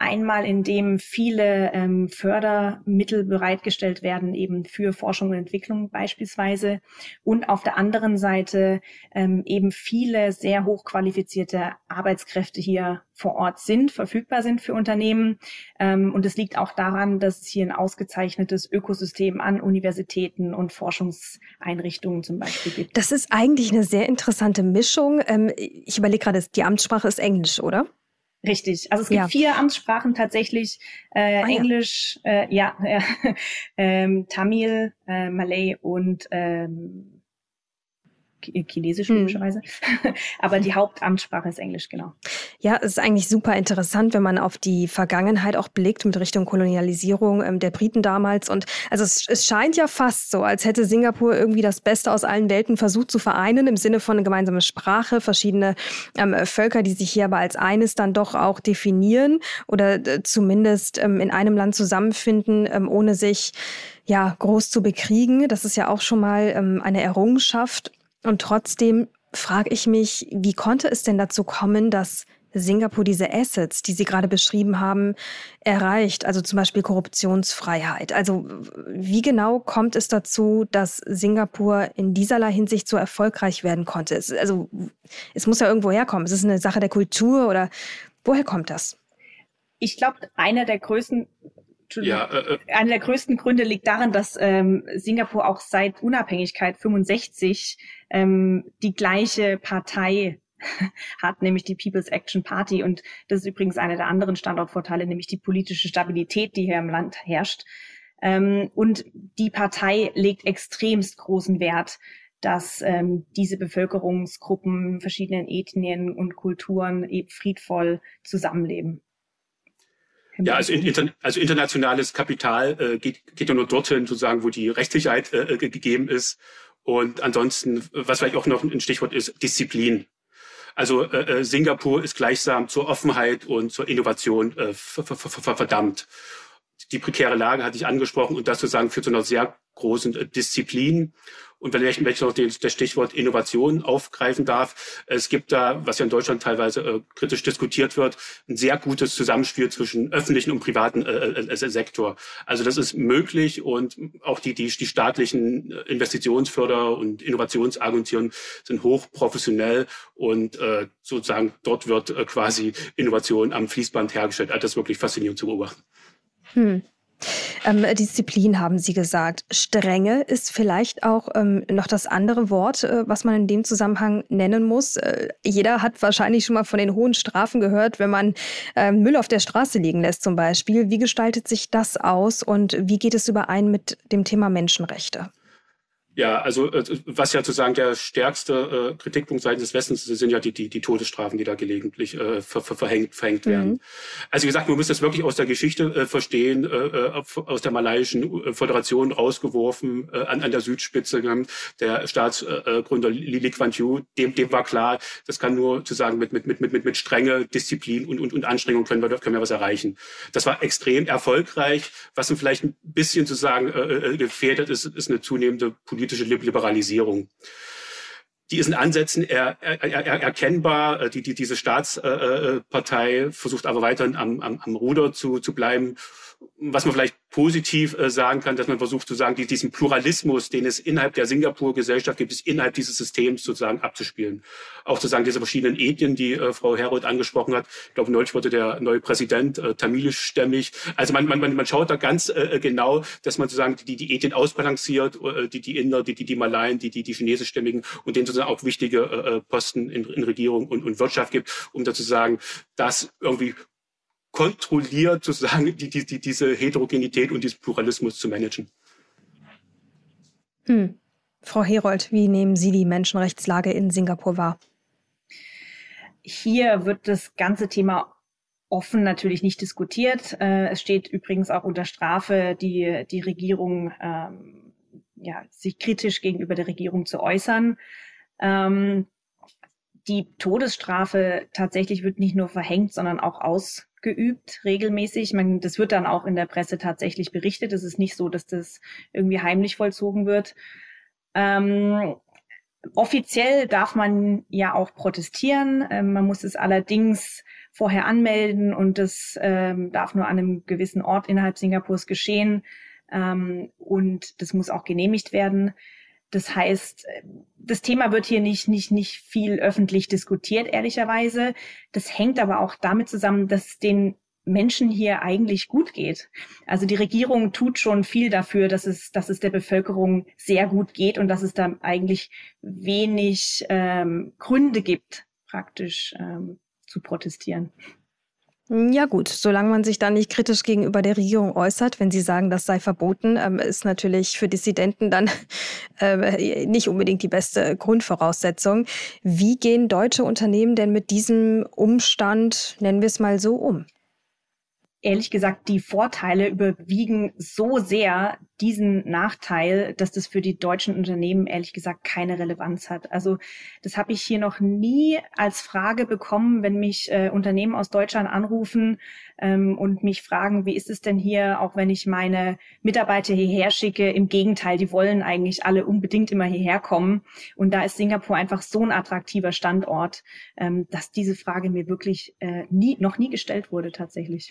Einmal, indem viele ähm, Fördermittel bereitgestellt werden, eben für Forschung und Entwicklung beispielsweise. Und auf der anderen Seite ähm, eben viele sehr hochqualifizierte Arbeitskräfte hier vor Ort sind, verfügbar sind für Unternehmen. Ähm, und es liegt auch daran, dass es hier ein ausgezeichnetes Ökosystem an Universitäten und Forschungseinrichtungen zum Beispiel gibt. Das ist eigentlich eine sehr interessante Mischung. Ähm, ich überlege gerade, die Amtssprache ist Englisch, oder? Richtig. Also es gibt ja. vier Amtssprachen tatsächlich. Äh, ah, Englisch, ja, äh, ja ähm, Tamil, äh, Malay und ähm, Chinesisch logischerweise. Hm. Aber die Hauptamtssprache ist Englisch, genau. Ja, es ist eigentlich super interessant, wenn man auf die Vergangenheit auch blickt mit Richtung Kolonialisierung ähm, der Briten damals. Und also es, es, scheint ja fast so, als hätte Singapur irgendwie das Beste aus allen Welten versucht zu vereinen, im Sinne von eine gemeinsame Sprache, verschiedene ähm, Völker, die sich hier aber als eines dann doch auch definieren oder äh, zumindest ähm, in einem Land zusammenfinden, ähm, ohne sich ja groß zu bekriegen. Das ist ja auch schon mal ähm, eine Errungenschaft. Und trotzdem frage ich mich, wie konnte es denn dazu kommen, dass Singapur diese Assets, die Sie gerade beschrieben haben, erreicht? Also zum Beispiel Korruptionsfreiheit. Also wie genau kommt es dazu, dass Singapur in dieserlei Hinsicht so erfolgreich werden konnte? Es, also es muss ja irgendwo herkommen. Es ist eine Sache der Kultur oder woher kommt das? Ich glaube, einer der größten ja, äh, äh, einer der größten Gründe liegt darin, dass ähm, Singapur auch seit Unabhängigkeit 65 ähm, die gleiche Partei hat, nämlich die People's Action Party. Und das ist übrigens einer der anderen Standortvorteile, nämlich die politische Stabilität, die hier im Land herrscht. Ähm, und die Partei legt extremst großen Wert dass ähm, diese Bevölkerungsgruppen, verschiedenen Ethnien und Kulturen eben friedvoll zusammenleben. Ja, also, in, also internationales Kapital äh, geht, geht ja nur dorthin, sozusagen, wo die Rechtssicherheit äh, äh gegeben ist. Und ansonsten, was vielleicht auch noch ein Stichwort ist, Disziplin. Also äh, äh Singapur ist gleichsam zur Offenheit und zur Innovation äh, verdammt. Die prekäre Lage hatte ich angesprochen und das sozusagen führt zu einer sehr großen äh, Disziplin. Und wenn ich noch den, das Stichwort Innovation aufgreifen darf, es gibt da, was ja in Deutschland teilweise äh, kritisch diskutiert wird, ein sehr gutes Zusammenspiel zwischen öffentlichen und privaten äh, äh, äh Sektor. Also das ist möglich und auch die, die, die staatlichen äh, Investitionsförder- und Innovationsagenturen sind hochprofessionell und äh, sozusagen dort wird äh, quasi Innovation am Fließband hergestellt. Also das ist wirklich faszinierend zu beobachten. Hm. Ähm, Disziplin haben Sie gesagt. Strenge ist vielleicht auch ähm, noch das andere Wort, äh, was man in dem Zusammenhang nennen muss. Äh, jeder hat wahrscheinlich schon mal von den hohen Strafen gehört, wenn man äh, Müll auf der Straße liegen lässt zum Beispiel. Wie gestaltet sich das aus und wie geht es überein mit dem Thema Menschenrechte? Ja, also äh, was ja sozusagen der stärkste äh, Kritikpunkt seitens des Westens sind ja die, die, die Todesstrafen, die da gelegentlich äh, ver, ver, verhängt, verhängt mhm. werden. Also wie gesagt, man muss das wirklich aus der Geschichte äh, verstehen, äh, äh aus der malaiischen Föderation rausgeworfen, an, an der Südspitze. Ne? Der Staatsgründer Lee Kuan Yew, dem, dem war klar, das kann nur sozusagen mit, mit, mit, mit, mit Strenge, Disziplin und, und, und Anstrengung können wir, können wir was erreichen. Das war extrem erfolgreich. Was dann vielleicht ein bisschen sozusagen äh, gefährdet ist, ist eine zunehmende politische politische Liberalisierung. Die ist in Ansätzen er, er, er, erkennbar. Äh, die, die, diese Staatspartei versucht aber weiterhin am, am, am Ruder zu, zu bleiben was man vielleicht positiv äh, sagen kann, dass man versucht zu sagen, die, diesen Pluralismus, den es innerhalb der Singapur-Gesellschaft gibt, es innerhalb dieses Systems sozusagen abzuspielen. Auch sozusagen diese verschiedenen Ethnien, die äh, Frau Herold angesprochen hat. Ich glaube, neulich wurde der neue Präsident äh, tamilischstämmig. Also man, man, man schaut da ganz äh, äh, genau, dass man sozusagen die, die Ethnien ausbalanciert, äh, die, die Inder, die, die, die Malayen, die, die, die Chinesischstämmigen und denen sozusagen auch wichtige äh, äh Posten in, in Regierung und, und Wirtschaft gibt, um da zu sagen, dass irgendwie kontrolliert sozusagen die, die, die, diese Heterogenität und diesen Pluralismus zu managen. Hm. Frau Herold, wie nehmen Sie die Menschenrechtslage in Singapur wahr? Hier wird das ganze Thema offen natürlich nicht diskutiert. Äh, es steht übrigens auch unter Strafe, die, die Regierung, ähm, ja, sich kritisch gegenüber der Regierung zu äußern. Ähm, die Todesstrafe tatsächlich wird nicht nur verhängt, sondern auch ausgeübt regelmäßig. Meine, das wird dann auch in der Presse tatsächlich berichtet. Es ist nicht so, dass das irgendwie heimlich vollzogen wird. Ähm, offiziell darf man ja auch protestieren. Ähm, man muss es allerdings vorher anmelden und das ähm, darf nur an einem gewissen Ort innerhalb Singapurs geschehen. Ähm, und das muss auch genehmigt werden. Das heißt, das Thema wird hier nicht, nicht, nicht viel öffentlich diskutiert, ehrlicherweise. Das hängt aber auch damit zusammen, dass den Menschen hier eigentlich gut geht. Also die Regierung tut schon viel dafür, dass es, dass es der Bevölkerung sehr gut geht und dass es da eigentlich wenig ähm, Gründe gibt, praktisch ähm, zu protestieren. Ja gut, solange man sich da nicht kritisch gegenüber der Regierung äußert, wenn sie sagen, das sei verboten, ähm, ist natürlich für Dissidenten dann äh, nicht unbedingt die beste Grundvoraussetzung. Wie gehen deutsche Unternehmen denn mit diesem Umstand, nennen wir es mal so, um? Ehrlich gesagt, die Vorteile überwiegen so sehr diesen Nachteil, dass das für die deutschen Unternehmen ehrlich gesagt keine Relevanz hat. Also das habe ich hier noch nie als Frage bekommen, wenn mich äh, Unternehmen aus Deutschland anrufen ähm, und mich fragen, wie ist es denn hier, auch wenn ich meine Mitarbeiter hierher schicke. Im Gegenteil, die wollen eigentlich alle unbedingt immer hierher kommen. Und da ist Singapur einfach so ein attraktiver Standort, ähm, dass diese Frage mir wirklich äh, nie, noch nie gestellt wurde tatsächlich.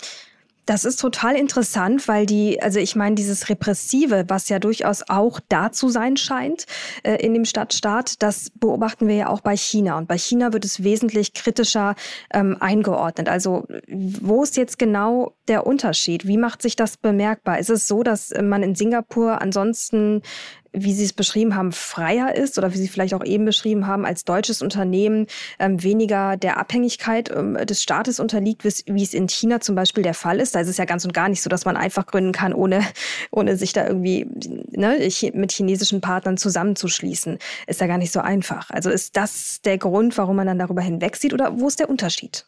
Das ist total interessant, weil die, also ich meine, dieses Repressive, was ja durchaus auch da zu sein scheint äh, in dem Stadtstaat, das beobachten wir ja auch bei China. Und bei China wird es wesentlich kritischer ähm, eingeordnet. Also wo ist jetzt genau der Unterschied? Wie macht sich das bemerkbar? Ist es so, dass man in Singapur ansonsten wie Sie es beschrieben haben, freier ist oder wie Sie vielleicht auch eben beschrieben haben, als deutsches Unternehmen ähm, weniger der Abhängigkeit ähm, des Staates unterliegt, wie es in China zum Beispiel der Fall ist. Da ist es ja ganz und gar nicht so, dass man einfach gründen kann, ohne, ohne sich da irgendwie ne, mit chinesischen Partnern zusammenzuschließen. Ist ja gar nicht so einfach. Also ist das der Grund, warum man dann darüber hinwegsieht oder wo ist der Unterschied?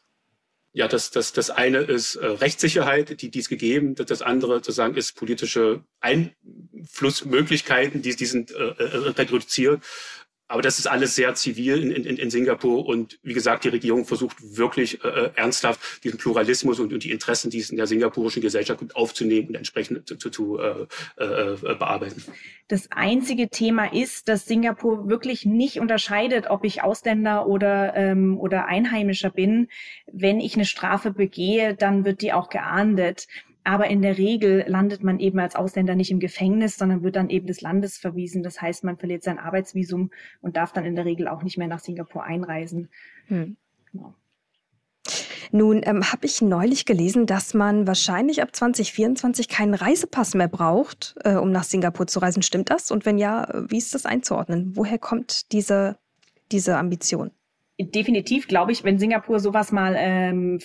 Ja, das, das, das eine ist äh, Rechtssicherheit, die, die ist gegeben. Das andere sozusagen ist politische Einflussmöglichkeiten, die, die sind äh, äh reduziert. Aber das ist alles sehr zivil in, in, in Singapur und wie gesagt, die Regierung versucht wirklich äh, äh, ernsthaft diesen Pluralismus und, und die Interessen, die es in der singapurischen Gesellschaft gibt, aufzunehmen und entsprechend zu, zu, zu äh, äh, äh, bearbeiten. Das einzige Thema ist, dass Singapur wirklich nicht unterscheidet, ob ich Ausländer oder, ähm, oder Einheimischer bin. Wenn ich eine Strafe begehe, dann wird die auch geahndet. Aber in der Regel landet man eben als Ausländer nicht im Gefängnis, sondern wird dann eben des Landes verwiesen. Das heißt, man verliert sein Arbeitsvisum und darf dann in der Regel auch nicht mehr nach Singapur einreisen. Hm. Genau. Nun ähm, habe ich neulich gelesen, dass man wahrscheinlich ab 2024 keinen Reisepass mehr braucht, äh, um nach Singapur zu reisen. Stimmt das? Und wenn ja, wie ist das einzuordnen? Woher kommt diese, diese Ambition? Definitiv glaube ich, wenn Singapur sowas mal ähm,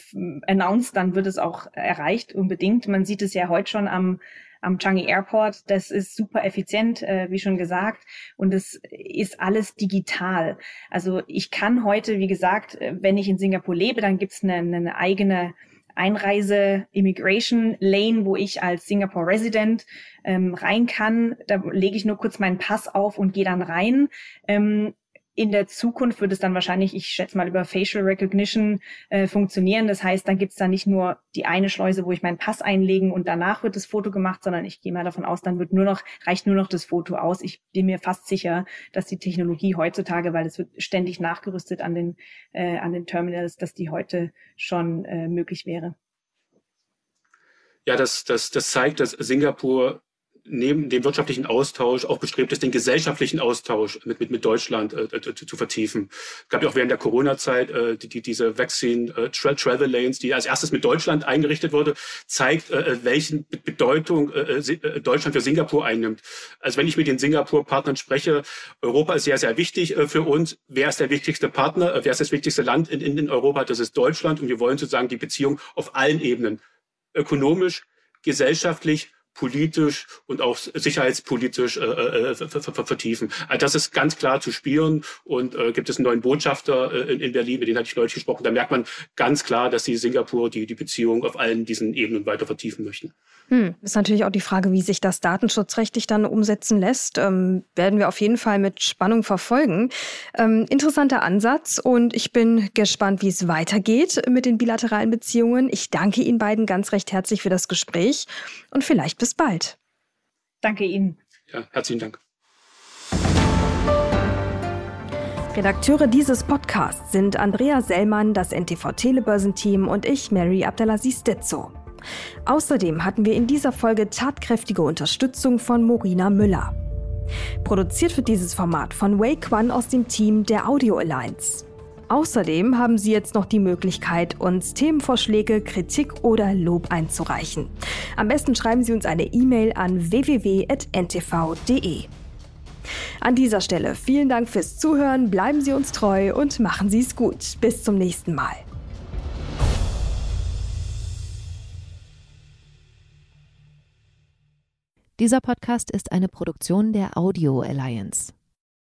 announced, dann wird es auch erreicht, unbedingt. Man sieht es ja heute schon am, am Changi Airport. Das ist super effizient, äh, wie schon gesagt. Und es ist alles digital. Also ich kann heute, wie gesagt, äh, wenn ich in Singapur lebe, dann gibt's eine, eine eigene Einreise Immigration Lane, wo ich als Singapore Resident ähm, rein kann. Da lege ich nur kurz meinen Pass auf und gehe dann rein. Ähm, in der Zukunft wird es dann wahrscheinlich, ich schätze mal, über Facial Recognition äh, funktionieren. Das heißt, dann gibt es da nicht nur die eine Schleuse, wo ich meinen Pass einlegen und danach wird das Foto gemacht, sondern ich gehe mal davon aus, dann wird nur noch, reicht nur noch das Foto aus. Ich bin mir fast sicher, dass die Technologie heutzutage, weil es wird ständig nachgerüstet an den, äh, an den Terminals, dass die heute schon äh, möglich wäre. Ja, das, das, das zeigt, dass Singapur neben dem wirtschaftlichen Austausch auch bestrebt ist, den gesellschaftlichen Austausch mit, mit, mit Deutschland äh, äh zu, zu vertiefen. Es gab ja auch während der Corona-Zeit äh, die, die, diese Vaccine äh, Travel Lanes, die als erstes mit Deutschland eingerichtet wurde, zeigt, äh, äh welchen Bedeutung äh, äh, Deutschland für Singapur einnimmt. Also wenn ich mit den Singapur-Partnern spreche, Europa ist sehr, sehr wichtig äh, für uns. Wer ist der wichtigste Partner? Wer ist das wichtigste Land in, in, in Europa? Das ist Deutschland und wir wollen sozusagen die Beziehung auf allen Ebenen ökonomisch, gesellschaftlich, politisch und auch sicherheitspolitisch äh, äh, vertiefen. Also das ist ganz klar zu spüren und äh, gibt es einen neuen Botschafter äh, in, in, Berlin, mit dem hatte ich neulich gesprochen. Da merkt man ganz klar, dass die Singapur die, die Beziehung auf allen diesen Ebenen weiter vertiefen möchten. Hm, ist natürlich auch die Frage, wie sich das datenschutzrechtlich dann umsetzen lässt. Ähm, werden wir auf jeden Fall mit Spannung verfolgen. Ähm, interessanter Ansatz und ich bin gespannt, wie es weitergeht mit den bilateralen Beziehungen. Ich danke Ihnen beiden ganz recht herzlich für das Gespräch und vielleicht bis bald. Danke Ihnen. Ja, herzlichen Dank. Redakteure dieses Podcasts sind Andrea Sellmann, das NTV Telebörsenteam und ich, Mary Abdelaziz Ditzo. Außerdem hatten wir in dieser Folge tatkräftige Unterstützung von Morina Müller. Produziert wird dieses Format von Wake One aus dem Team der Audio Alliance. Außerdem haben Sie jetzt noch die Möglichkeit, uns Themenvorschläge, Kritik oder Lob einzureichen. Am besten schreiben Sie uns eine E-Mail an www.ntv.de. An dieser Stelle vielen Dank fürs Zuhören, bleiben Sie uns treu und machen Sie es gut. Bis zum nächsten Mal. Dieser Podcast ist eine Produktion der Audio Alliance.